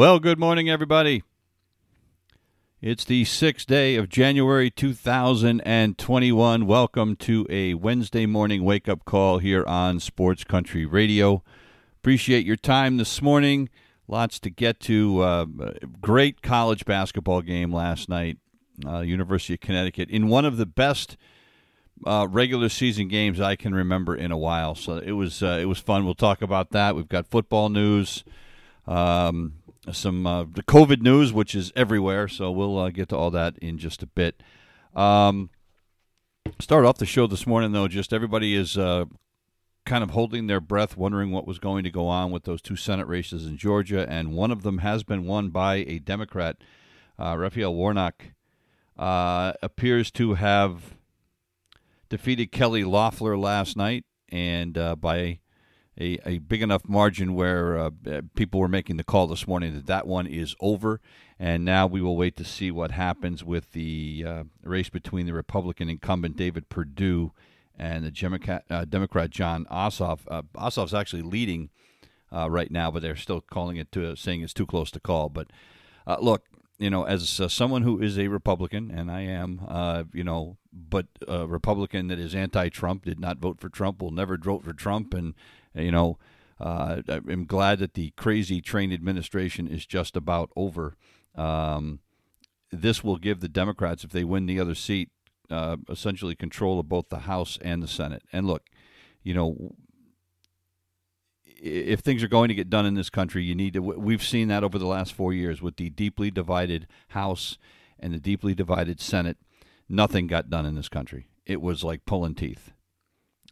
Well, good morning, everybody. It's the sixth day of January 2021. Welcome to a Wednesday morning wake up call here on Sports Country Radio. Appreciate your time this morning. Lots to get to. Uh, great college basketball game last night, uh, University of Connecticut, in one of the best uh, regular season games I can remember in a while. So it was uh, it was fun. We'll talk about that. We've got football news. Um, some uh, the COVID news, which is everywhere. So we'll uh, get to all that in just a bit. Um, start off the show this morning, though. Just everybody is uh, kind of holding their breath, wondering what was going to go on with those two Senate races in Georgia, and one of them has been won by a Democrat. Uh, Raphael Warnock uh, appears to have defeated Kelly Loeffler last night, and uh, by a, a big enough margin where uh, people were making the call this morning that that one is over. And now we will wait to see what happens with the uh, race between the Republican incumbent David Perdue and the Democrat, uh, Democrat Jon Ossoff. Uh, Ossoff's actually leading uh, right now, but they're still calling it to saying it's too close to call. But uh, look, you know, as uh, someone who is a Republican, and I am, you know, but a Republican that is anti-Trump, did not vote for Trump, will never vote for Trump, and you know, uh, I'm glad that the crazy train administration is just about over. Um, this will give the Democrats, if they win the other seat, uh, essentially control of both the House and the Senate. And look, you know, if things are going to get done in this country, you need to. We've seen that over the last four years with the deeply divided House and the deeply divided Senate. Nothing got done in this country. It was like pulling teeth.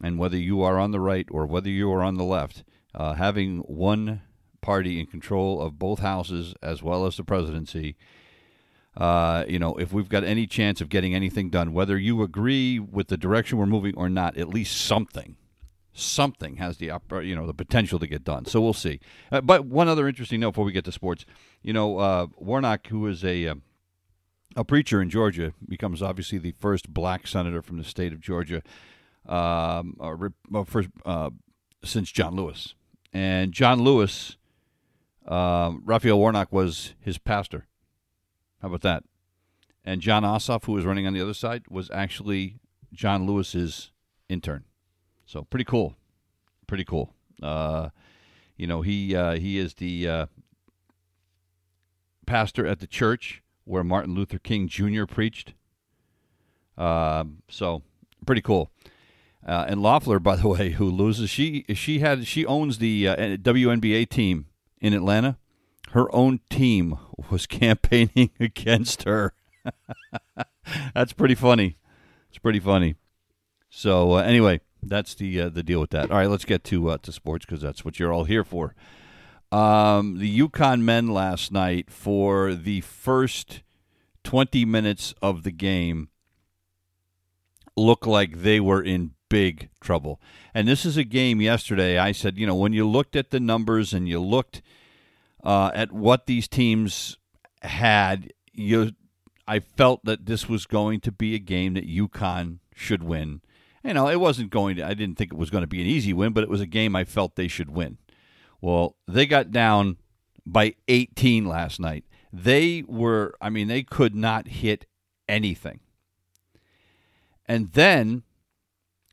And whether you are on the right or whether you are on the left, uh, having one party in control of both houses as well as the presidency, uh, you know, if we've got any chance of getting anything done, whether you agree with the direction we're moving or not, at least something, something has the you know the potential to get done. So we'll see. Uh, but one other interesting note before we get to sports, you know, uh, Warnock, who is a uh, a preacher in Georgia, becomes obviously the first black senator from the state of Georgia um, uh, for, uh, since John Lewis. And John Lewis, uh, Raphael Warnock was his pastor. How about that? And Jon Ossoff, who was running on the other side, was actually John Lewis's intern. So pretty cool, pretty cool. Uh, you know, he uh, he is the uh, pastor at the church where Martin Luther King Jr. preached. Um, so pretty cool. Uh, and Loeffler, by the way, who loses, she she had she owns the uh, WNBA team in Atlanta. Her own team was campaigning against her. that's pretty funny. It's pretty funny. So uh, anyway, that's the uh, the deal with that. All right, let's get to uh, to sports because that's what you're all here for. Um, the UConn men last night for the first 20 minutes of the game looked like they were in big trouble. And this is a game yesterday. I said, you know, when you looked at the numbers and you looked uh, at what these teams had, you, I felt that this was going to be a game that UConn should win. You know, it wasn't going to. I didn't think it was going to be an easy win, but it was a game I felt they should win. Well, they got down by 18 last night. They were, I mean, they could not hit anything. And then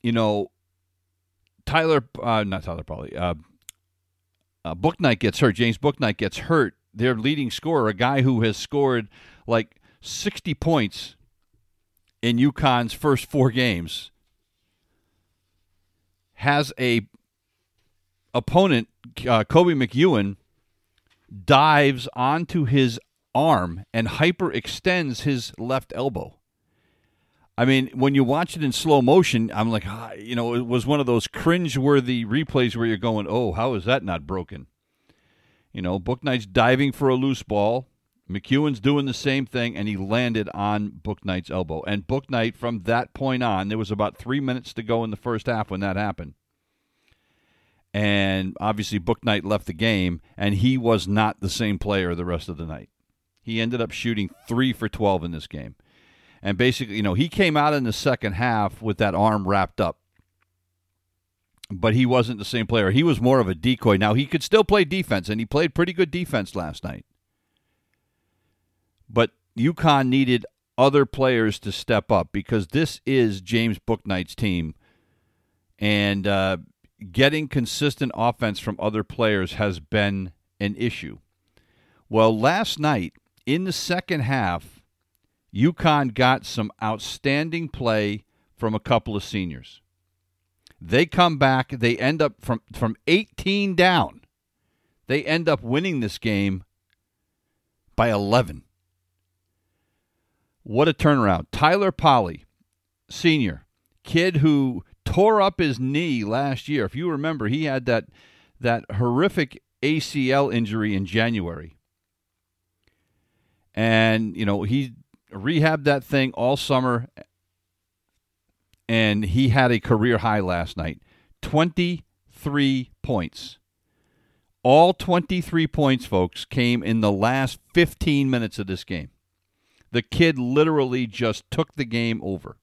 you know, Tyler, uh, not Tyler Polley, uh, uh, Bouknight gets hurt. James Bouknight gets hurt. Their leading scorer, a guy who has scored like 60 points in UConn's first four games, has a opponent, uh, Koby McEwen, dives onto his arm and hyperextends his left elbow. I mean, when you watch it in slow motion, I'm like, ah, you know, it was one of those cringe-worthy replays where you're going, "Oh, how is that not broken?" You know, Bouknight's diving for a loose ball. McEwen's doing the same thing, and he landed on Bouknight's elbow. And Bouknight, from that point on, there was about three minutes to go in the first half when that happened. And obviously, Bouknight left the game, and he was not the same player the rest of the night. He ended up shooting three for 12 in this game. And basically, you know, he came out in the second half with that arm wrapped up. But he wasn't the same player. He was more of a decoy. Now, he could still play defense, and he played pretty good defense last night. But UConn needed other players to step up because this is James Bouknight's team. And uh, getting consistent offense from other players has been an issue. Well, last night in the second half, UConn got some outstanding play from a couple of seniors. They come back, they end up from, from 18 down. They end up winning this game by 11. What a turnaround. Tyler Polley, senior, kid who tore up his knee last year. If you remember, he had that that horrific ACL injury in January. And, you know, he rehabbed that thing all summer, and he had a career high last night 23 points. All 23 points, folks, came in the last 15 minutes of this game. The kid literally just took the game over.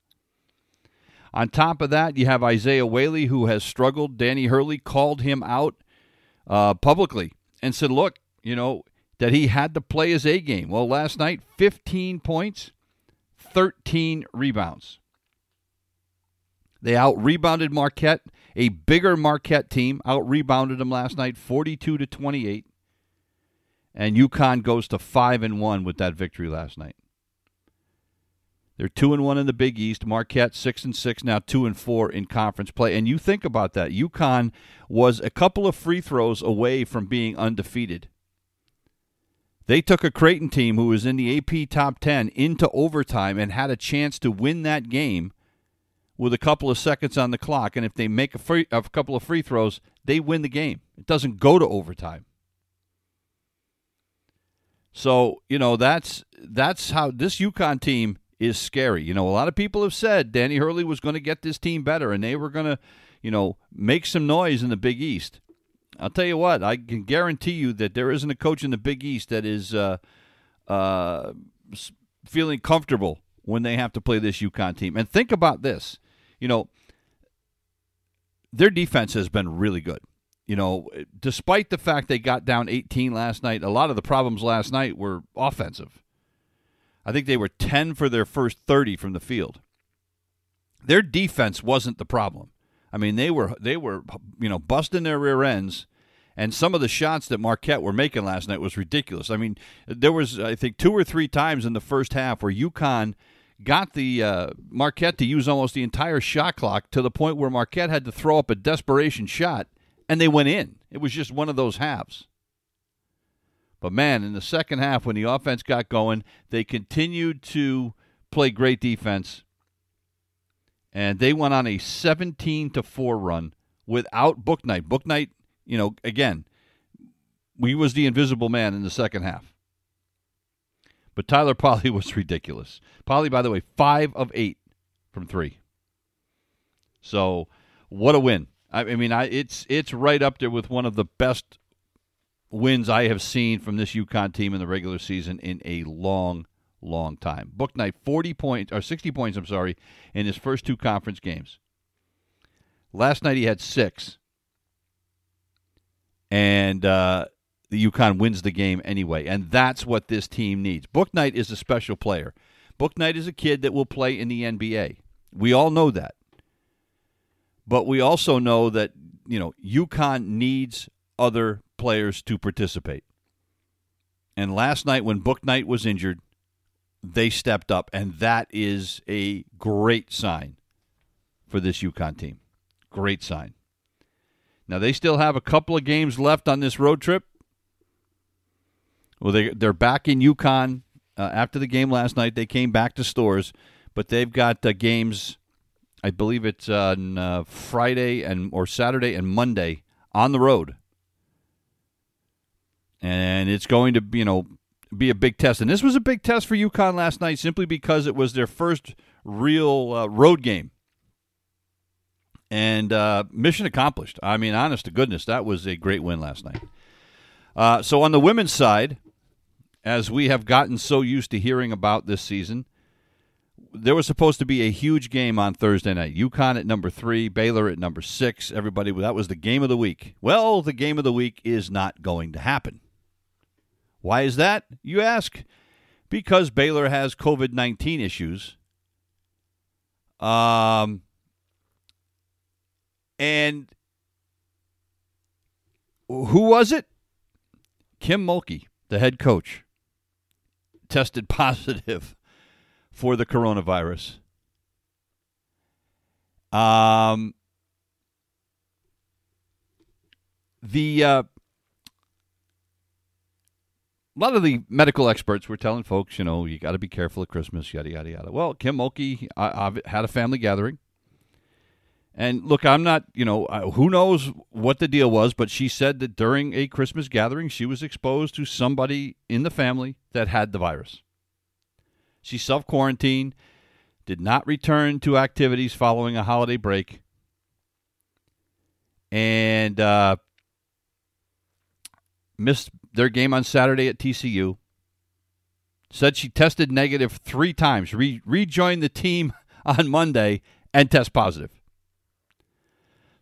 On top of that, you have Isaiah Whaley, who has struggled. Danny Hurley called him out uh, publicly and said, Look, you know, that he had to play his A game. Well, last night, 15 points, 13 rebounds. They out rebounded Marquette, a bigger Marquette team, out rebounded them last night 42 to 28. And UConn goes to 5 and 1 with that victory last night. They're 2 and 1 in the Big East, Marquette 6 and 6 now 2 and 4 in conference play. And you think about that. UConn was a couple of free throws away from being undefeated. They took a Creighton team who was in the AP top 10 into overtime and had a chance to win that game with a couple of seconds on the clock. And if they make a, free, a couple of free throws, they win the game. It doesn't go to overtime. So, you know, that's that's how this UConn team is scary. You know, a lot of people have said Danny Hurley was going to get this team better and they were going to, you know, make some noise in the Big East. I'll tell you what, I can guarantee you that there isn't a coach in the Big East that is uh, uh, feeling comfortable when they have to play this UConn team. And think about this, you know, their defense has been really good. You know, despite the fact they got down 18 last night, a lot of the problems last night were offensive. I think they were 10 for their first 30 from the field. Their defense wasn't the problem. I mean, they were they were you know busting their rear ends, and some of the shots that Marquette were making last night was ridiculous. I mean, there was I think two or three times in the first half where UConn got the uh, Marquette to use almost the entire shot clock to the point where Marquette had to throw up a desperation shot, and they went in. It was just one of those halves. But man, in the second half, when the offense got going, they continued to play great defense and they went on a 17 to 4 run without Bouknight. Bouknight, you know, again, he was the invisible man in the second half. But Tyler Polley was ridiculous. Polley by the way, 5 of 8 from 3. So, what a win. I, I mean, I, it's it's right up there with one of the best wins I have seen from this UConn team in the regular season in a long long time. Bouknight 40 points or 60 points, I'm sorry, in his first two conference games. Last night he had six, and uh, the UConn wins the game anyway. And that's what this team needs. Bouknight is a special player. Bouknight is a kid that will play in the NBA. We all know that. But we also know that, you know, UConn needs other players to participate. And last night when Bouknight was injured, they stepped up, and that is a great sign for this UConn team. Great sign. Now, they still have a couple of games left on this road trip. Well, they they're back in UConn uh, after the game last night. They came back to Storrs, but they've got uh, games. I believe it's on uh, Friday and or Saturday and Monday on the road, and it's going to you know be a big test. And this was a big test for UConn last night, simply because it was their first real uh, road game. And uh, mission accomplished. I mean, honest to goodness, that was a great win last night. Uh, so on the women's side, as we have gotten so used to hearing about this season, there was supposed to be a huge game on Thursday night. UConn at number three, Baylor at number six. Everybody, that was the game of the week. Well, the game of the week is not going to happen. Why is that, you ask? Because Baylor has COVID 19 issues. Um, and who was it? Kim Mulkey, the head coach, tested positive for the coronavirus. Um, the uh, a lot of the medical experts were telling folks, you know, you got to be careful at Christmas, yada yada yada. Well, Kim Mulkey uh, had a family gathering, and look, I'm not, you know, who knows what the deal was, but she said that during a Christmas gathering, she was exposed to somebody in the family that had the virus. She self quarantined, did not return to activities following a holiday break, and uh, missed their game on Saturday at TCU. Said she tested negative three times, re- rejoined the team on Monday, and test positive.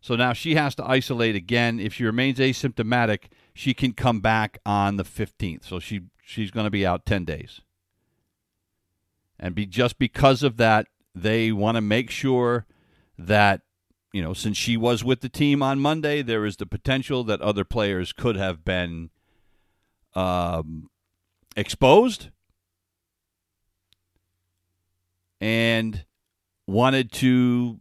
So now she has to isolate again. If she remains asymptomatic, she can come back on the 15th. So she she's going to be out 10 days. And be just because of that, they want to make sure that you know, since she was with the team on Monday, there is the potential that other players could have been um, exposed and wanted to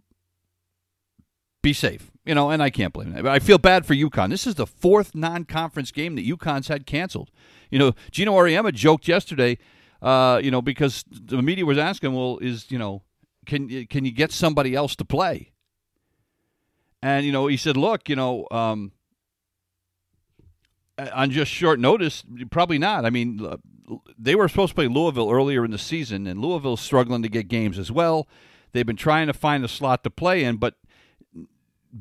be safe. You know, and I can't blame them. I feel bad for UConn. This is the fourth non-conference game that UConn's had canceled. You know, Geno Auriemma joked yesterday, uh, you know, because the media was asking, well, is you know, can can you get somebody else to play? And you know, he said, look, you know, um, on just short notice, probably not. I mean, they were supposed to play Louisville earlier in the season, and Louisville's struggling to get games as well. They've been trying to find a slot to play in, but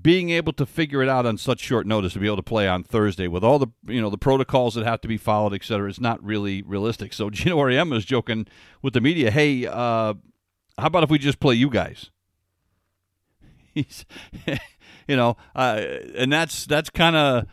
being able to figure it out on such short notice to be able to play on Thursday with all the you know the protocols that have to be followed, et cetera, is not really realistic. So Geno Auriemma is joking with the media, "Hey, uh, how about if we just play you guys?" He's, you know, uh, and that's that's kind of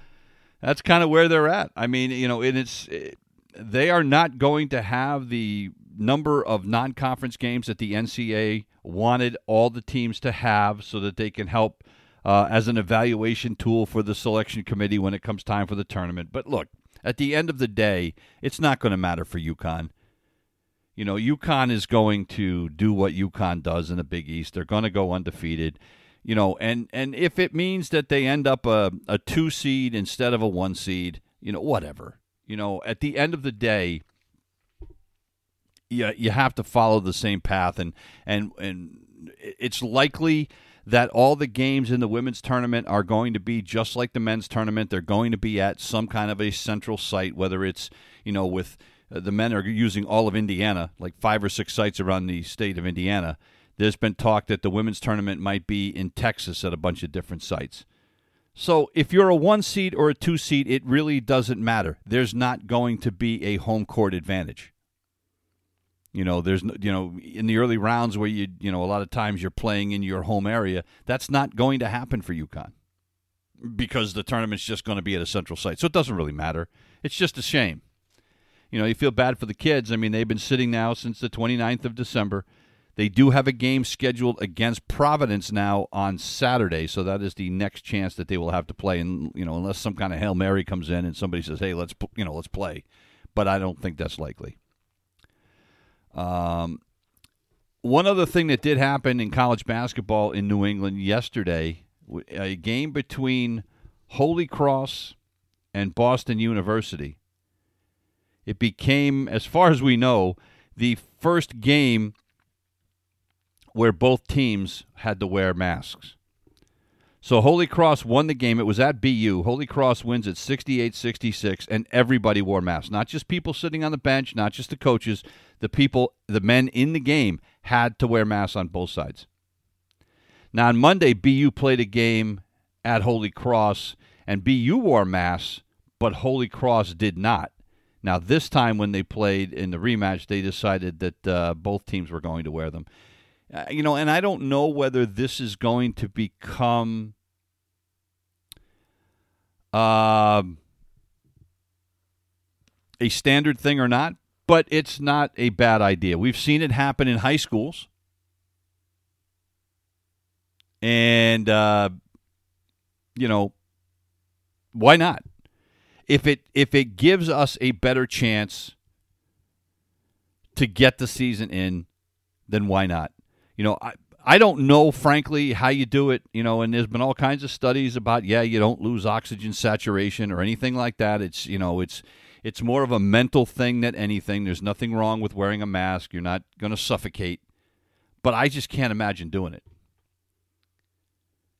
that's kind of where they're at. I mean, you know, and it's it, they are not going to have the number of non-conference games that the NCAA wanted all the teams to have, so that they can help uh, as an evaluation tool for the selection committee when it comes time for the tournament. But look, at the end of the day, it's not going to matter for UConn. You know, UConn is going to do what UConn does in the Big East. They're going to go undefeated you know, and and if it means that they end up a, a two seed instead of a one seed, you know, whatever. You know, at the end of the day, you, you have to follow the same path and and and it's likely that all the games in the women's tournament are going to be just like the men's tournament. They're going to be at some kind of a central site, whether it's, you know, with uh, the men are using all of Indiana, like five or six sites around the state of Indiana. There's been talk that the women's tournament might be in Texas at a bunch of different sites. So if you're a one seed or a two seed, it really doesn't matter. There's not going to be a home court advantage. You know, there's you know in the early rounds where you you know a lot of times you're playing in your home area. That's not going to happen for UConn because the tournament's just going to be at a central site. So it doesn't really matter. It's just a shame. You know, you feel bad for the kids. I mean, they've been sitting now since the 29th of December they do have a game scheduled against Providence now on Saturday, so that is the next chance that they will have to play. And you know, unless some kind of hail mary comes in and somebody says, "Hey, let's you know, let's play," but I don't think that's likely. Um, one other thing that did happen in college basketball in New England yesterday, a game between Holy Cross and Boston University It became, as far as we know, the first game where both teams had to wear masks. So Holy Cross won the game. It was at BU. Holy Cross wins at 68 66, and everybody wore masks. Not just people sitting on the bench, not just the coaches. The people, the men in the game had to wear masks on both sides. Now, on Monday, BU played a game at Holy Cross, and BU wore masks, but Holy Cross did not. Now, this time when they played in the rematch, they decided that uh, both teams were going to wear them. Uh, you know, and I don't know whether this is going to become uh, a standard thing or not, but it's not a bad idea. We've seen it happen in high schools. And, uh, you know, why not? If it if it gives us a better chance to get the season in, then why not? You know, I I don't know, frankly, how you do it. You know, and there's been all kinds of studies about yeah, you don't lose oxygen saturation or anything like that. It's you know, it's it's more of a mental thing than anything. There's nothing wrong with wearing a mask. You're not going to suffocate, but I just can't imagine doing it.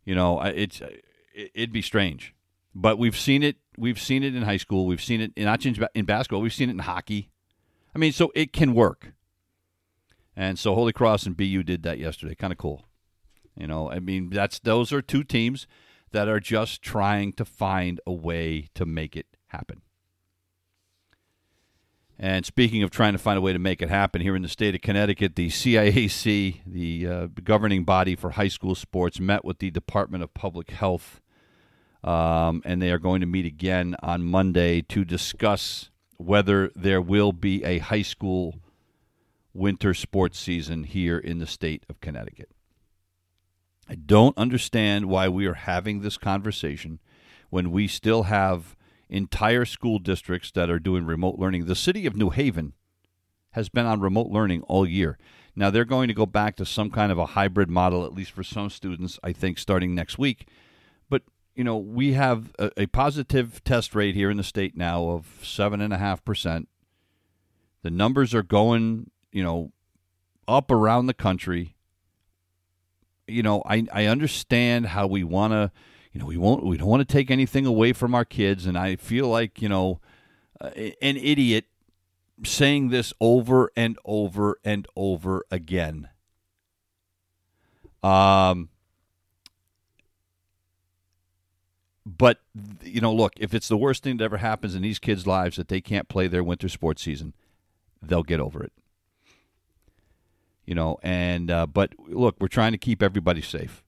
You know, it's it'd be strange, but we've seen it. We've seen it in high school. We've seen it in, not in basketball. We've seen it in hockey. I mean, so it can work. And so Holy Cross and BU did that yesterday. Kind of cool. You know, I mean, that's those are two teams that are just trying to find a way to make it happen. And speaking of trying to find a way to make it happen, here in the state of Connecticut, the CIAC, the uh, governing body for high school sports, met with the Department of Public Health, um, and they are going to meet again on Monday to discuss whether there will be a high school winter sports season here in the state of Connecticut. I don't understand why we are having this conversation when we still have entire school districts that are doing remote learning. The city of New Haven has been on remote learning all year. Now they're going to go back to some kind of a hybrid model, at least for some students, I think, starting next week. But you know, we have a, a positive test rate here in the state now of seven and a half percent. The numbers are going you know, up around the country. You know, I I understand how we want to, you know, we won't we don't want to take anything away from our kids, and I feel like you know, uh, an idiot saying this over and over and over again. Um. But you know, look, if it's the worst thing that ever happens in these kids' lives that they can't play their winter sports season, they'll get over it you know. And uh, but look, we're trying to keep everybody safe,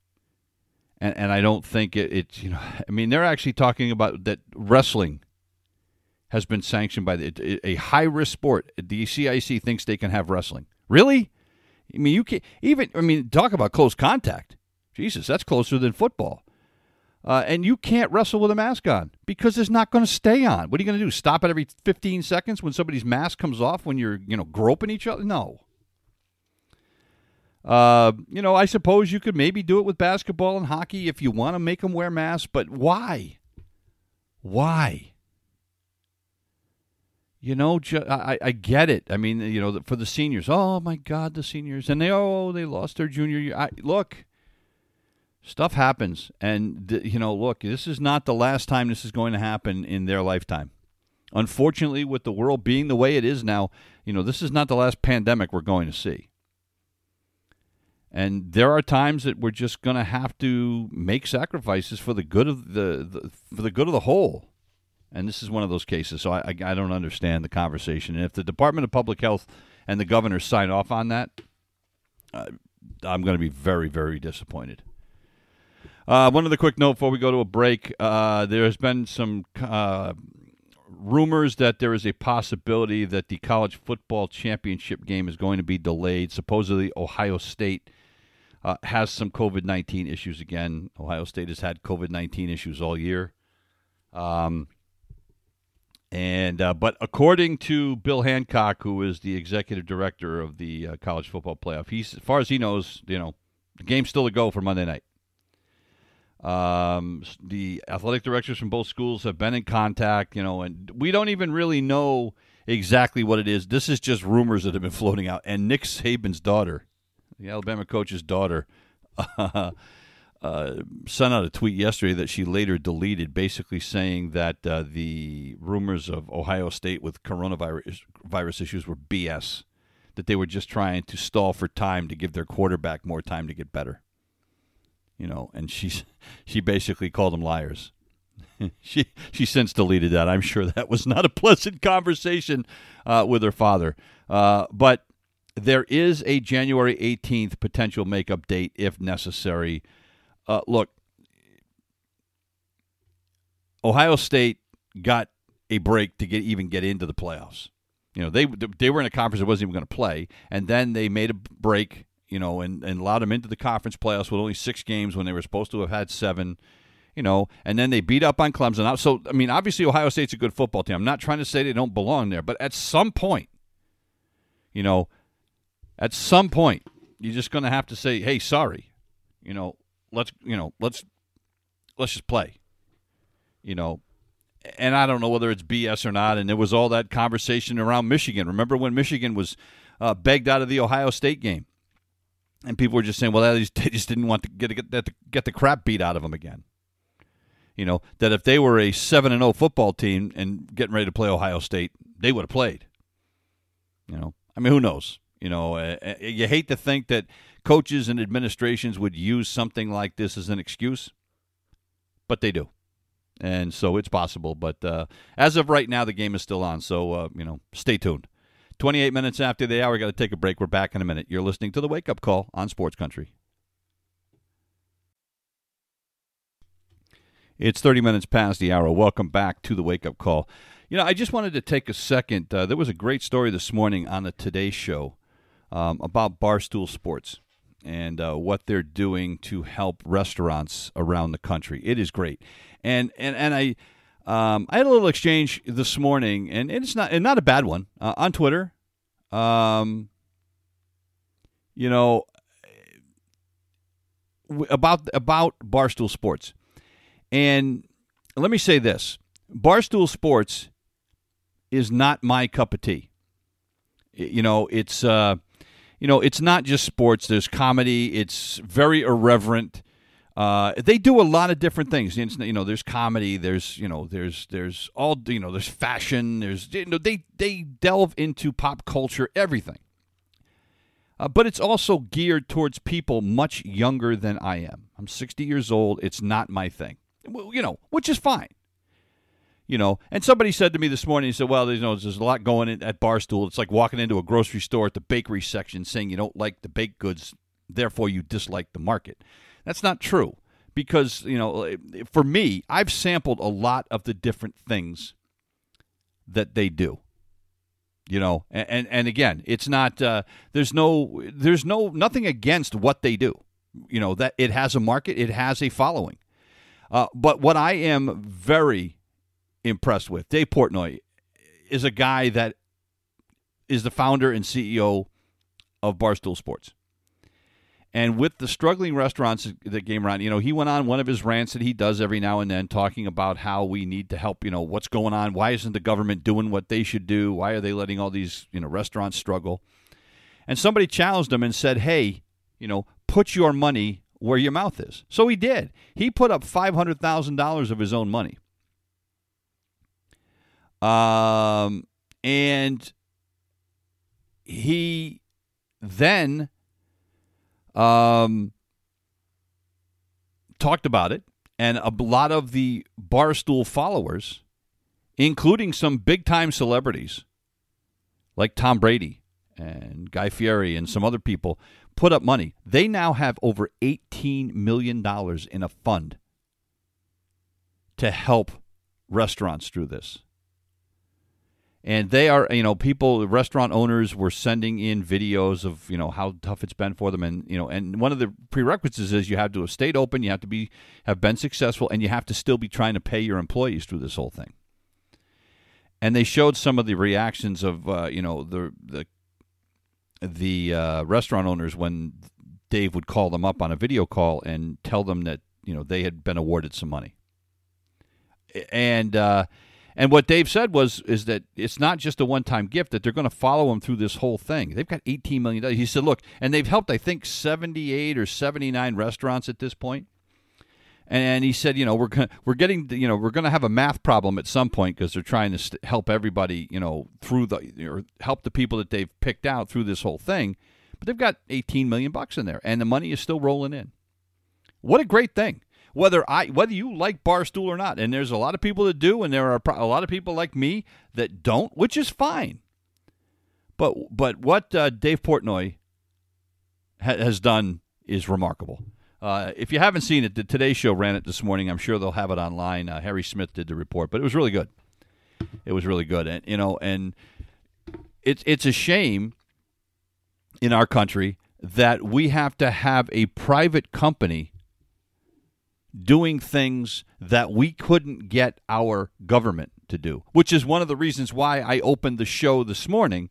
and and I don't think it, it's you know. I mean, they're actually talking about that wrestling has been sanctioned by the, a high risk sport. The CIC thinks they can have wrestling. Really? I mean, you can even. I mean, talk about close contact. Jesus, that's closer than football. Uh, and you can't wrestle with a mask on because it's not going to stay on. What are you going to do? Stop it every 15 seconds when somebody's mask comes off when you're, you know, groping each other? No. Uh, you know, I suppose you could maybe do it with basketball and hockey if you want to make them wear masks, but why? Why? You know, ju- I, I get it. I mean, you know, for the seniors, oh my God, the seniors, and they oh they lost their junior year. I, look, stuff happens, and you know, look, this is not the last time this is going to happen in their lifetime. Unfortunately, with the world being the way it is now, you know, this is not the last pandemic we're going to see. And there are times that we're just going to have to make sacrifices for the good of the, the, for the good of the whole. And this is one of those cases. So I, I, I don't understand the conversation. And if the Department of Public Health and the governor sign off on that, uh, I'm going to be very very disappointed. Uh, one other quick note before we go to a break. Uh, there has been some uh, rumors that there is a possibility that the college football championship game is going to be delayed. Supposedly, Ohio State uh, has some COVID 19 issues again. Ohio State has had COVID 19 issues all year. Um, and uh, but according to Bill Hancock, who is the executive director of the uh, college football playoff, he's as far as he knows, you know, the game's still to go for Monday night. Um, the athletic directors from both schools have been in contact, you know, and we don't even really know exactly what it is. This is just rumors that have been floating out. And Nick Saban's daughter, the Alabama coach's daughter, uh, uh, sent out a tweet yesterday that she later deleted, basically saying that uh, the rumors of Ohio State with coronavirus virus issues were BS, that they were just trying to stall for time to give their quarterback more time to get better. You know, and she's she basically called them liars. she she since deleted that. I'm sure that was not a pleasant conversation uh, with her father. Uh, but there is a January 18th potential makeup date if necessary. Uh, look, Ohio State got a break to get even get into the playoffs. You know, they they were in a conference that wasn't even going to play, and then they made a break. You know, and, and allowed them into the conference playoffs with only six games when they were supposed to have had seven. You know, and then they beat up on Clemson. So, I mean, obviously Ohio State's a good football team. I'm not trying to say they don't belong there, but at some point, you know, at some point, you're just going to have to say, "Hey, sorry," you know, let's you know let's let's just play. You know and i don't know whether it's bs or not and there was all that conversation around michigan. Remember when michigan was uh, begged out of the ohio state game? And people were just saying well they just didn't want to get, get, get the crap beat out of them again. You know that if they were a 7 and 0 football team and getting ready to play ohio state they would have played. You know i mean who knows you know uh, uh you hate to think that coaches and administrations would use something like this as an excuse, but they do. And so it's possible. But uh, as of right now, the game is still on. So, uh, you know, stay tuned. 28 minutes after the hour, got to take a break. We're back in a minute. You're listening to the Wake Up Call on Sports Country. It's 30 minutes past the hour. Welcome back to the Wake Up Call. You know, I just wanted to take a second. Uh, there was a great story this morning on the Today Show um, about Barstool Sports and uh, what they're doing to help restaurants around the country. It is great, and and and I. Um, I had a little exchange this morning, and it's not and not a bad one uh, on Twitter. Um, you know, about about Barstool Sports, and let me say this: Barstool Sports is not my cup of tea. You know, it's uh, you know, it's not just sports. There's comedy. It's very irreverent. Uh, they do a lot of different things. You know, there's comedy. There's you know, there's there's all you know, there's fashion. There's you know, they they delve into pop culture, everything. Uh, but it's also geared towards people much younger than I am. I'm 60 years old. It's not my thing. You know, which is fine you know. And somebody said to me this morning, he said, "Well, you know, there's a lot going in at Barstool. It's like walking into a grocery store at the bakery section, saying you don't like the baked goods, therefore you dislike the market." That's not true because you know, for me, I've sampled a lot of the different things that they do. You know, and and, and again, it's not. Uh, there's no. There's no nothing against what they do. You know that it has a market. It has a following. Uh, but what I am very impressed with. Dave Portnoy is a guy that is the founder and CEO of Barstool Sports. And with the struggling restaurants that came around, you know, he went on one of his rants that he does every now and then, talking about how we need to help. You know, what's going on? Why isn't the government doing what they should do? Why are they letting all these you know restaurants struggle? And somebody challenged him and said, "Hey, you know, put your money where your mouth is." So he did. He put up five hundred thousand dollars of his own money um, and he then um, talked about it, and a lot of the Barstool followers, including some big time celebrities like Tom Brady and Guy Fieri and some other people, put up money. They now have over $18 million in a fund to help restaurants through this and they are you know people restaurant owners were sending in videos of you know how tough it's been for them. And you know and one of the prerequisites is you have to have stayed open you have to be have been successful and you have to still be trying to pay your employees through this whole thing. And they showed some of the reactions of uh, you know the the the uh, restaurant owners when Dave would call them up on a video call and tell them that you know they had been awarded some money. And uh, And what Dave said was is that it's not just a one-time gift that they're going to follow him through this whole thing. They've got 18 million dollars. He said, "Look, and they've helped I think 78 or 79 restaurants at this point." And he said, you know, we're gonna, we're getting, you know, we're going to have a math problem at some point because they're trying to st- help everybody, you know, through the or help the people that they've picked out through this whole thing. But they've got 18 million bucks in there, and the money is still rolling in. What a great thing! Whether I whether you like Barstool or not, and there's a lot of people that do, and there are a lot of people like me that don't, which is fine. But but what uh, Dave Portnoy ha- has done is remarkable. Uh, if you haven't seen it, the Today Show ran it this morning. I'm sure they'll have it online. Uh, Harry Smith did the report, but it was really good. It was really good, and you know, and it's it's a shame in our country that we have to have a private company doing things that we couldn't get our government to do, which is one of the reasons why I opened the show this morning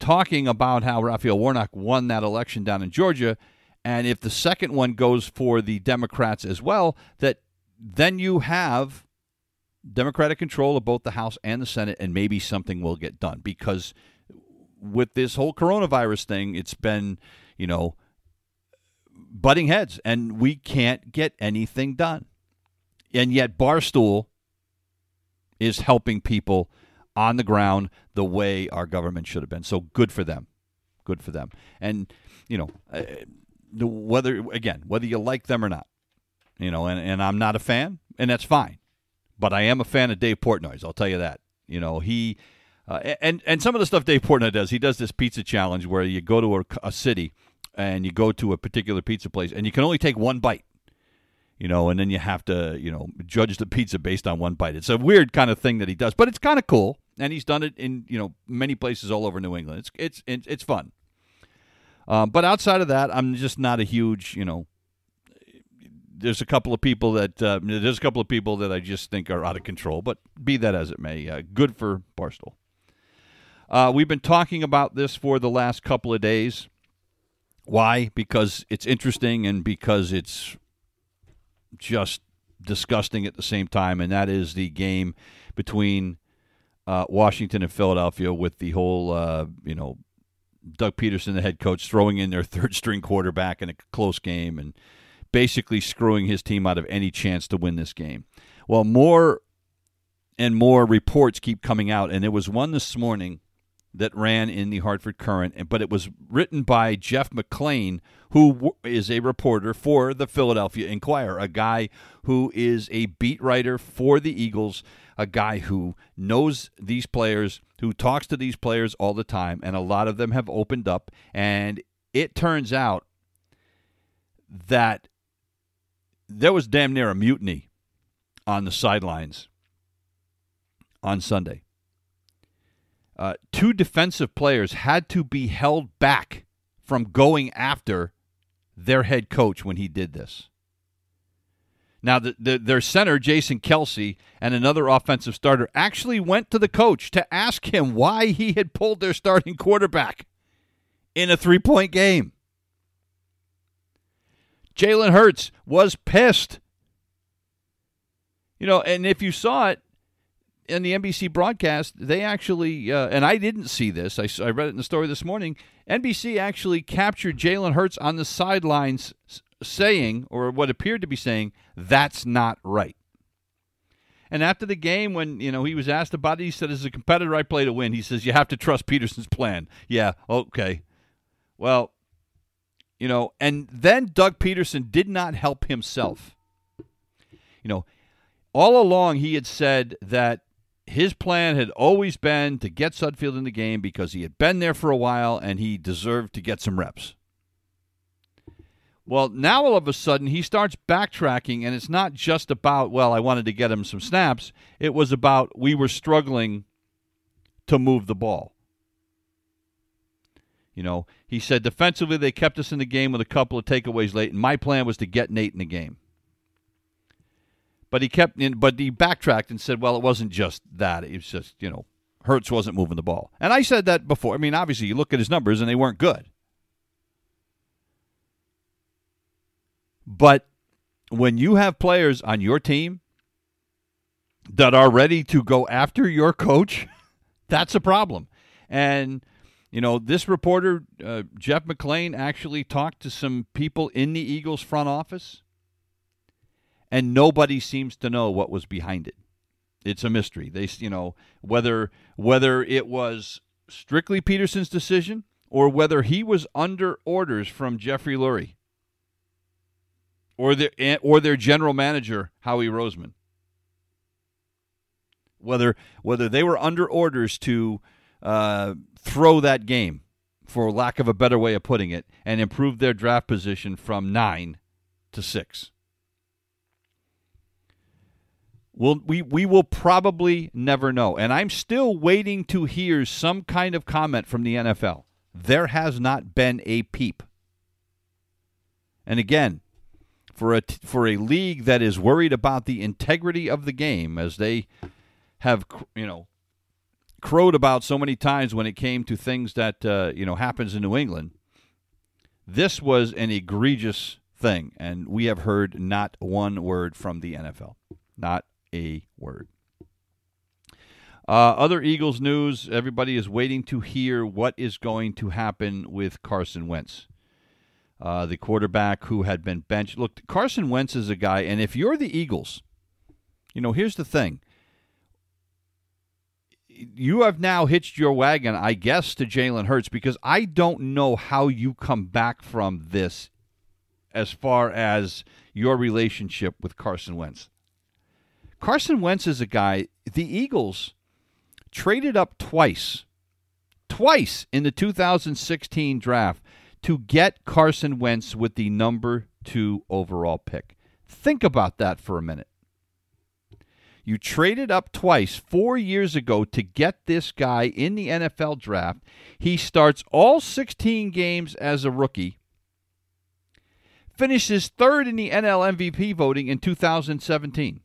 talking about how Raphael Warnock won that election down in Georgia. And if the second one goes for the Democrats as well, that then you have Democratic control of both the House and the Senate, and maybe something will get done. Because with this whole coronavirus thing, it's been, you know, butting heads, and we can't get anything done. And yet, Barstool is helping people on the ground the way our government should have been. So good for them. Good for them. And, you know, uh, whether, again, whether you like them or not, you know, and, and I'm not a fan, and that's fine. But I am a fan of Dave Portnoy's, I'll tell you that. You know, he, uh, and, and some of the stuff Dave Portnoy does, he does this pizza challenge where you go to a, a city and you go to a particular pizza place and you can only take one bite you know, and then you have to, you know, judge the pizza based on one bite. It's a weird kind of thing that he does, but it's kind of cool, and he's done it in you know many places all over New England. It's it's it's fun. Um, but outside of that, I'm just not a huge, you know. There's a couple of people that uh, there's a couple of people that I just think are out of control, but be that as it may, uh, good for Barstool. Uh, we've been talking about this for the last couple of days. Why? Because it's interesting and because it's just disgusting at the same time, and that is the game between uh, Washington and Philadelphia with the whole, uh, you know, Doug Pederson, the head coach, throwing in their third string quarterback in a close game and basically screwing his team out of any chance to win this game. Well, more and more reports keep coming out, and there was one this morning that ran in the Hartford Courant, but it was written by Jeff McLane, who is a reporter for the Philadelphia Inquirer, a guy who is a beat writer for the Eagles, a guy who knows these players, who talks to these players all the time, and a lot of them have opened up. And it turns out that there was damn near a mutiny on the sidelines on Sunday uh, two defensive players had to be held back from going after their head coach when he did this. Now, the, the, their center, Jason Kelce, and another offensive starter actually went to the coach to ask him why he had pulled their starting quarterback in a three point game. Jalen Hurts was pissed. You know, and if you saw it, in the NBC broadcast, they actually, uh, and I didn't see this, I, I, read it in the story this morning. NBC actually captured Jalen Hurts on the sidelines saying, or what appeared to be saying, that's not right. And after the game, when you know he was asked about it, he said, "As a competitor, I play to win." He says, "You have to trust Pederson's plan." Yeah, okay. Well, you know, and then Doug Pederson did not help himself. You know, all along he had said that his plan had always been to get Sudfeld in the game because he had been there for a while and he deserved to get some reps. Well, now all of a sudden he starts backtracking, and it's not just about, well, I wanted to get him some snaps. It was about we were struggling to move the ball. You know, he said defensively they kept us in the game with a couple of takeaways late, and my plan was to get Nate in the game. But he kept, in, but he backtracked and said, "Well, it wasn't just that. It was just you know, Hurts wasn't moving the ball." And I said that before. I mean, obviously, you look at his numbers and they weren't good. But when you have players on your team that are ready to go after your coach, that's a problem. And you know, this reporter, uh, Jeff McLane, actually talked to some people in the Eagles front office, and nobody seems to know what was behind it. It's a mystery. They, you know, whether whether it was strictly Pederson's decision or whether he was under orders from Jeffrey Lurie or their or their general manager Howie Roseman. Whether whether they were under orders to uh, throw that game, for lack of a better way of putting it, and improve their draft position from nine to six. We'll, we, we will probably never know. And I'm still waiting to hear some kind of comment from the NFL. There has not been a peep. And again, for a, for a league that is worried about the integrity of the game, as they have, you know, crowed about so many times when it came to things that uh, you know happens in New England. This was an egregious thing, and we have heard not one word from the NFL, not a word. Uh, other Eagles news: Everybody is waiting to hear what is going to happen with Carson Wentz, uh, the quarterback who had been benched. Look, Carson Wentz is a guy, and if you're the Eagles, you know here's the thing you have now hitched your wagon, I guess, to Jalen Hurts because I don't know how you come back from this as far as your relationship with Carson Wentz. Carson Wentz is a guy, the Eagles traded up twice, twice in the 2016 draft to get Carson Wentz with the number two overall pick. Think about that for a minute. You traded up twice four years ago to get this guy in the NFL draft. He starts all 16 games as a rookie, finishes third in the NL MVP voting in 2017.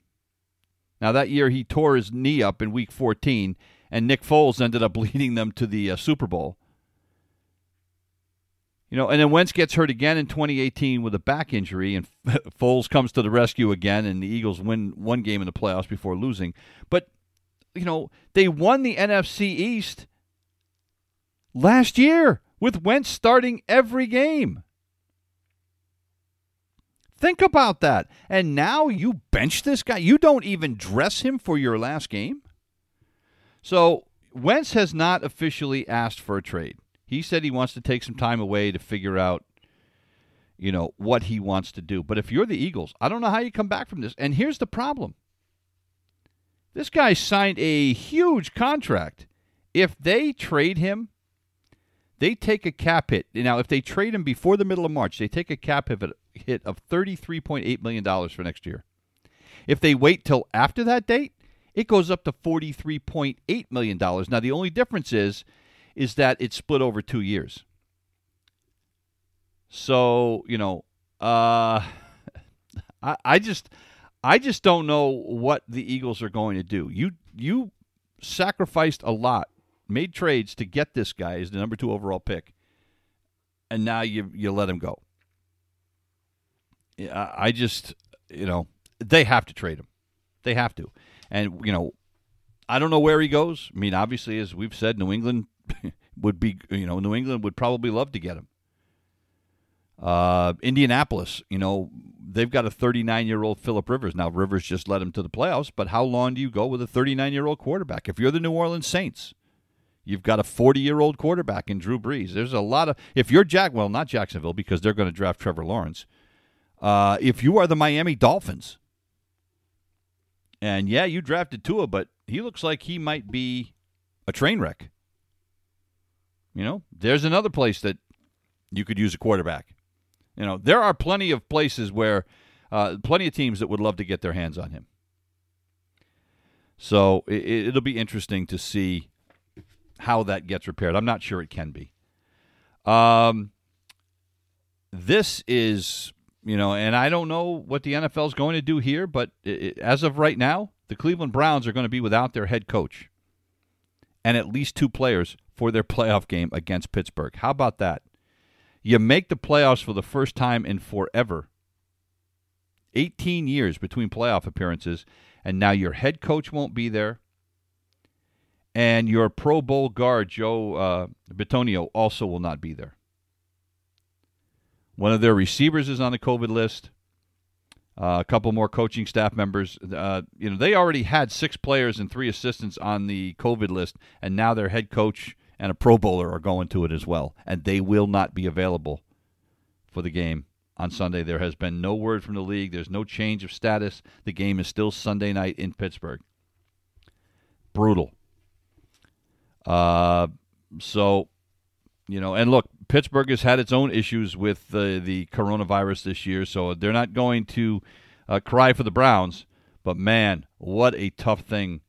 Now, that year he tore his knee up in week 14, and Nick Foles ended up leading them to the uh, Super Bowl. You know, and then Wentz gets hurt again in 2018 with a back injury, and Foles comes to the rescue again, and the Eagles win one game in the playoffs before losing. But, you know, they won the NFC East last year with Wentz starting every game. Think about that. And now you bench this guy. You don't even dress him for your last game. So Wentz has not officially asked for a trade. He said he wants to take some time away to figure out, you know, what he wants to do. But if you're the Eagles, I don't know how you come back from this. And here's the problem this guy signed a huge contract. If they trade him, they take a cap hit. Now, if they trade him before the middle of March, they take a cap hit of $33.8 million for next year. If they wait till after that date, it goes up to $43.8 million. Now, the only difference is is that it's split over two years. So you know, uh, I, I just I just don't know what the Eagles are going to do. You you sacrificed a lot, made trades to get this guy as the number two overall pick, and now you you let him go. I just you know they have to trade him, they have to, and you know I don't know where he goes. I mean, obviously, as we've said, New England would be, you know, New England would probably love to get him. Uh, Indianapolis, you know, they've got a 39 year old Philip Rivers. Now, Rivers just led him to the playoffs, but how long do you go with a 39 year old quarterback? If you're the New Orleans Saints, you've got a 40 year old quarterback in Drew Brees. There's a lot of, if you're Jack, well, not Jacksonville because they're going to draft Trevor Lawrence. Uh, if you are the Miami Dolphins, and yeah, you drafted Tua, but he looks like he might be a train wreck. You know, there's another place that you could use a quarterback. You know, there are plenty of places where, uh, plenty of teams that would love to get their hands on him. So it, it'll be interesting to see how that gets repaired. I'm not sure it can be. Um, this is, you know, and I don't know what the NFL is going to do here, but it, as of right now, the Cleveland Browns are going to be without their head coach and at least two players for their playoff game against Pittsburgh. How about that? You make the playoffs for the first time in forever, 18 years between playoff appearances, and now your head coach won't be there, and your Pro Bowl guard Joe uh, Bitonio also will not be there. One of their receivers is on the COVID list. Uh, a couple more coaching staff members. Uh, you know, they already had six players and three assistants on the COVID list, and now their head coach and a Pro Bowler are going to it as well, and they will not be available for the game on Sunday. There has been no word from the league. There's no change of status. The game is still Sunday night in Pittsburgh. Brutal. Uh, so, you know, and look, Pittsburgh has had its own issues with the the coronavirus this year, so they're not going to uh, cry for the Browns. But man, what a tough thing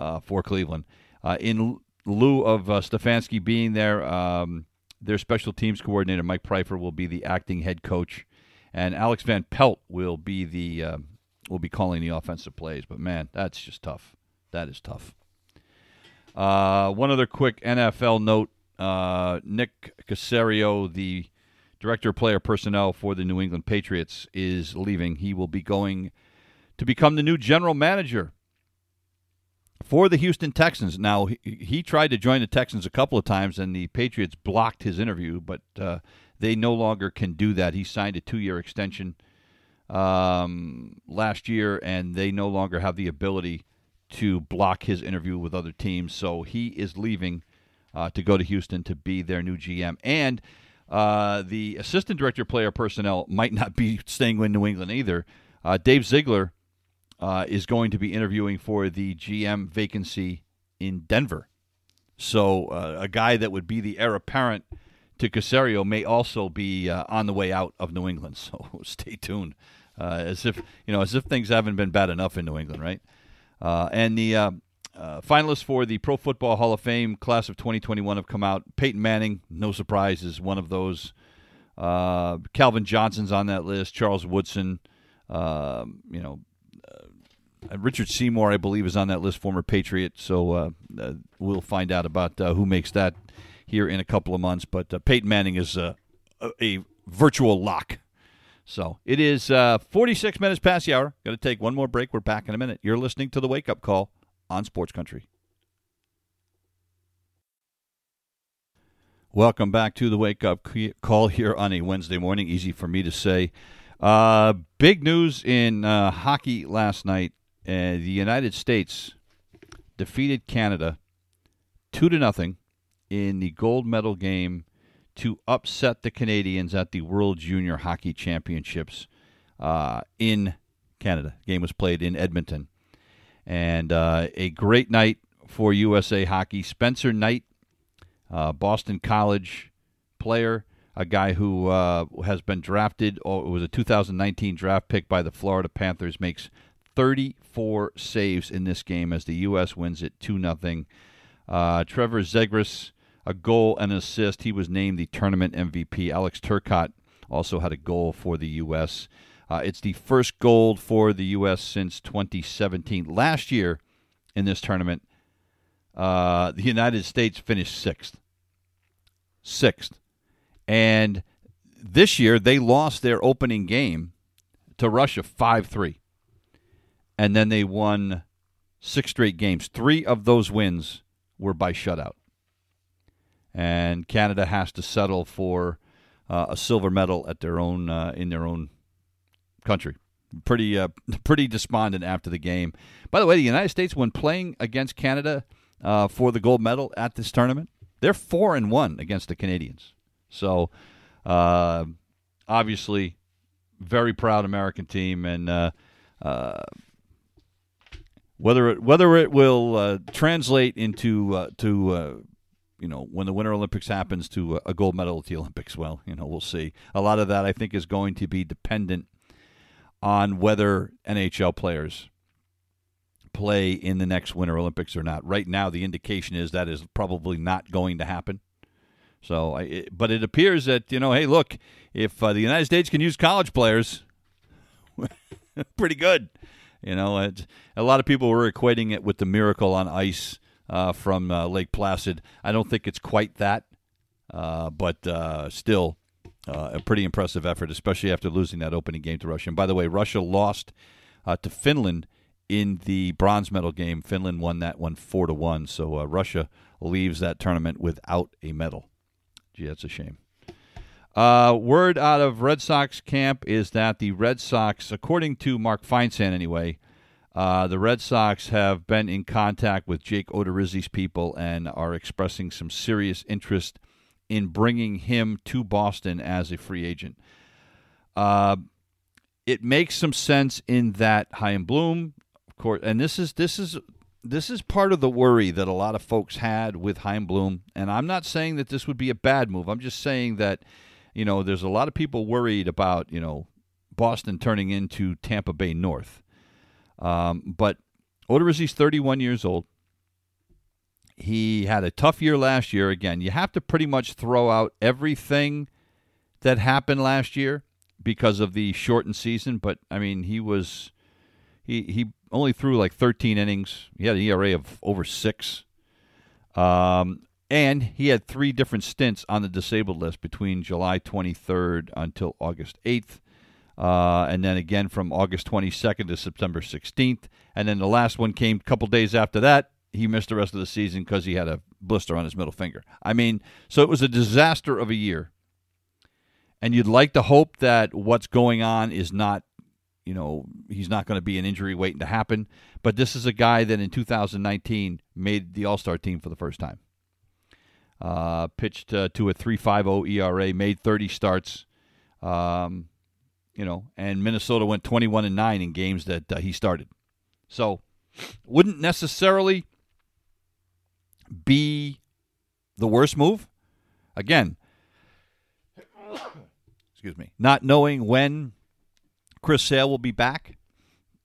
uh, for Cleveland. Uh, in lieu of uh, Stefanski being there, um, their special teams coordinator Mike Priefer will be the acting head coach, and Alex Van Pelt will be the will be calling the offensive plays. But man, that's just tough. That is tough. Uh, one other quick NFL note: uh, Nick Caserio, the director of player personnel for the New England Patriots, is leaving. He will be going to become the new general manager for the Houston Texans. Now, he, he, tried to join the Texans a couple of times, and the Patriots blocked his interview, but uh, they no longer can do that. He signed a two year extension um, last year, and they no longer have the ability to block his interview with other teams. So he is leaving uh, to go to Houston to be their new GM. And uh, the assistant director player personnel might not be staying in New England either. Uh, Dave Ziegler uh, is going to be interviewing for the GM vacancy in Denver. So uh, a guy that would be the heir apparent to Caserio may also be uh, on the way out of New England. So stay tuned. As if you know, as if things haven't been bad enough in New England, right? Uh, and the uh, finalists for the Pro Football Hall of Fame class of 2021 have come out. Peyton Manning, no surprise, is one of those. Calvin Johnson's on that list. Charles Woodson, um, you know, uh, Richard Seymour, I believe, is on that list, former Patriot. So uh, uh, we'll find out about uh, who makes that here in a couple of months. But uh, Peyton Manning is a, virtual lock. So it is uh, 46 minutes past the hour. Going to take one more break. We're back in a minute. You're listening to the Wake Up Call on Sports Country. Welcome back to the Wake Up Call here on a Wednesday morning. Easy for me to say. Uh, big news in uh, hockey last night. Uh, the United States defeated Canada two to nothing in the gold medal game to upset the Canadians at the World Junior Hockey Championships uh, in Canada. The game was played in Edmonton, and uh, a great night for USA Hockey. Spencer Knight, uh, Boston College player a guy who uh, has been drafted, or was a 2019 draft pick by the Florida Panthers, makes 34 saves in this game as the U.S. wins it 2 0. Uh, Trevor Zegras, a goal and an assist. He was named the tournament MVP. Alex Turcotte also had a goal for the U.S. Uh, it's the first gold for the U.S. since 2017. Last year in this tournament, uh, the United States finished sixth. Sixth. And this year, they lost their opening game to Russia 5 3. And then they won six straight games. Three of those wins were by shutout. And Canada has to settle for uh, a silver medal at their own uh, in their own country. Pretty uh, pretty despondent after the game. By the way, the United States, when playing against Canada uh, for the gold medal at this tournament, they're four and one against the Canadians. So, uh, obviously, very proud American team, and uh, whether it whether it will translate into to you know when the Winter Olympics happens to a gold medal at the Olympics, well, you know we'll see. A lot of that I think is going to be dependent on whether NHL players play in the next Winter Olympics or not. Right now, the indication is that is probably not going to happen. So, it, but it appears that you know, hey, look, if uh, the United States can use college players, pretty good. You know, a lot of people were equating it with the miracle on ice uh, from uh, Lake Placid. I don't think it's quite that, uh, but uh, still, Uh, a pretty impressive effort, especially after losing that opening game to Russia. And by the way, Russia lost to Finland in the bronze medal game. Finland won that one four to one. So Russia leaves that tournament without a medal. Gee, that's a shame. Uh, word out of Red Sox camp is that the Red Sox, according to Mark Feinsand anyway, uh, the Red Sox have been in contact with Jake Odorizzi's people and are expressing some serious interest in bringing him to Boston as a free agent. Uh, it makes some sense in that Chaim Bloom, of course, and this is this is this is part of the worry that a lot of folks had with Chaim Bloom. And I'm not saying that this would be a bad move. I'm just saying that you know there's a lot of people worried about you know Boston turning into Tampa Bay North. Um, but Odorizzi's 31 years old. He had a tough year last year. Again, you have to pretty much throw out everything that happened last year because of the shortened season. But I mean, he was he he only threw like 13 innings. He had an ERA of over six, um, and he had three different stints on the disabled list between July 23rd until August 8th. Uh, and then again from August 22nd to September 16th. And then the last one came a couple days after that he missed the rest of the season because he had a blister on his middle finger. I mean, so it was a disaster of a year. And you'd like to hope that what's going on is not, you know, he's not going to be an injury waiting to happen. But this is a guy that in 2019 made the All Star team for the first time. Uh, pitched uh, to a 3.50 ERA, made 30 starts. Um, you know, and Minnesota went 21 and 9 in games that uh, he started. So, wouldn't necessarily be the worst move? Again, excuse me, not knowing when Chris Sale will be back.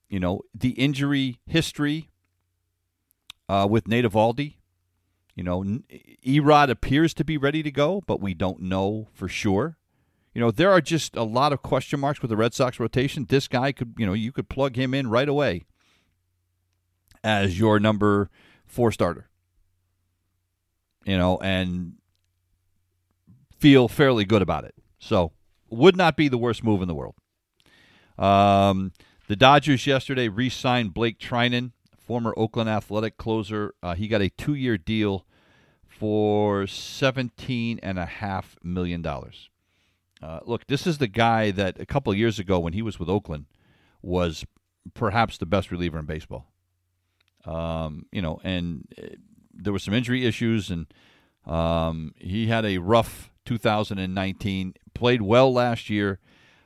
You know, the injury history uh, with Nate Eovaldi. You know, Erod appears to be ready to go, but we don't know for sure. You know, there are just a lot of question marks with the Red Sox rotation. This guy could, you know, you could plug him in right away as your number four starter you know, and feel fairly good about it. So, would not be the worst move in the world. Um, the Dodgers yesterday re signed Blake Treinen, former Oakland Athletic closer. Uh, he got a two year deal for $17.5 million. Uh, look, this is the guy that a couple years ago when he was with Oakland was perhaps the best reliever in baseball. Um, you know, and there were some injury issues, and um, he had a rough 2019. Played well last year,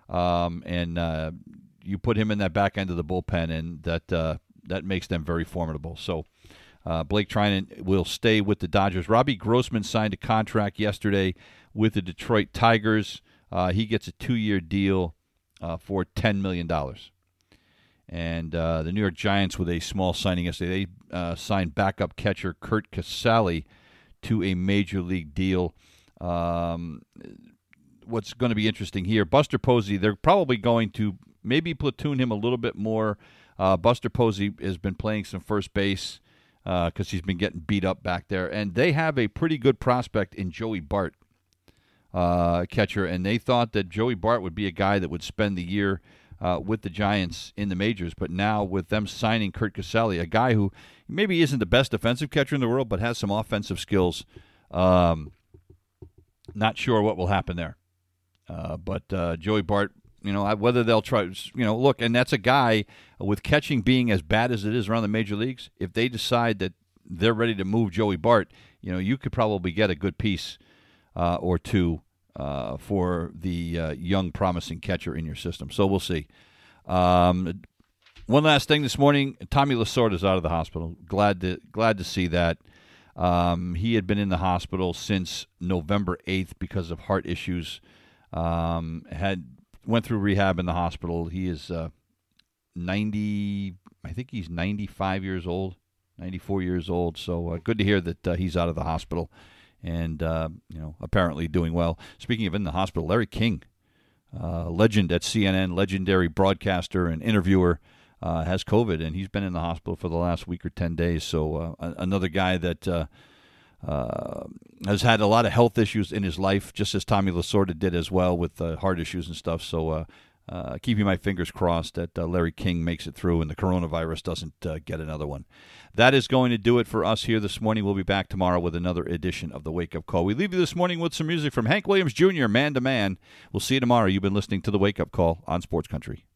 um, and uh, you put him in that back end of the bullpen, and that uh, that makes them very formidable. So. Uh, Blake Treinen will stay with the Dodgers. Robbie Grossman signed a contract yesterday with the Detroit Tigers. Uh, he gets a two-year deal uh, for $10 million. And uh, the New York Giants, with a small signing yesterday, they uh, signed backup catcher Curt Casali to a major league deal. Um, what's going to be interesting here, Buster Posey, they're probably going to maybe platoon him a little bit more. Uh, Buster Posey has been playing some first base because uh, he's been getting beat up back there. And they have a pretty good prospect in Joey Bart, uh, catcher. And they thought that Joey Bart would be a guy that would spend the year uh, with the Giants in the majors, but now with them signing Curt Casali, a guy who maybe isn't the best defensive catcher in the world, but has some offensive skills. Um, not sure what will happen there. Uh, but uh, Joey Bart, you know, whether they'll try, you know, look, and that's a guy with catching being as bad as it is around the major leagues. If they decide that they're ready to move Joey Bart, you know, you could probably get a good piece uh, or two uh, for the uh, young, promising catcher in your system. So we'll see. Um, one last thing this morning: Tommy Lasorda is out of the hospital. Glad to glad to see that. Um, he had been in the hospital since November eighth because of heart issues. Um, had went through rehab in the hospital. He is uh, ninety. I think he's ninety five years old, ninety four years old. So uh, good to hear that uh, he's out of the hospital and uh, you know apparently doing well. Speaking of in the hospital, Larry King, uh, legend at CNN, legendary broadcaster and interviewer, uh, has COVID, and he's been in the hospital for the last week or ten days. So uh, another guy that. Uh, uh, has had a lot of health issues in his life, just as Tommy Lasorda did as well with heart issues and stuff. So, uh, uh, keeping my fingers crossed that uh, Larry King makes it through and the coronavirus doesn't uh, get another one. That is going to do it for us here this morning. We'll be back tomorrow with another edition of the Wake Up Call. We leave you this morning with some music from Hank Williams Jr., Man to Man. We'll see you tomorrow. You've been listening to the Wake Up Call on Sports Country.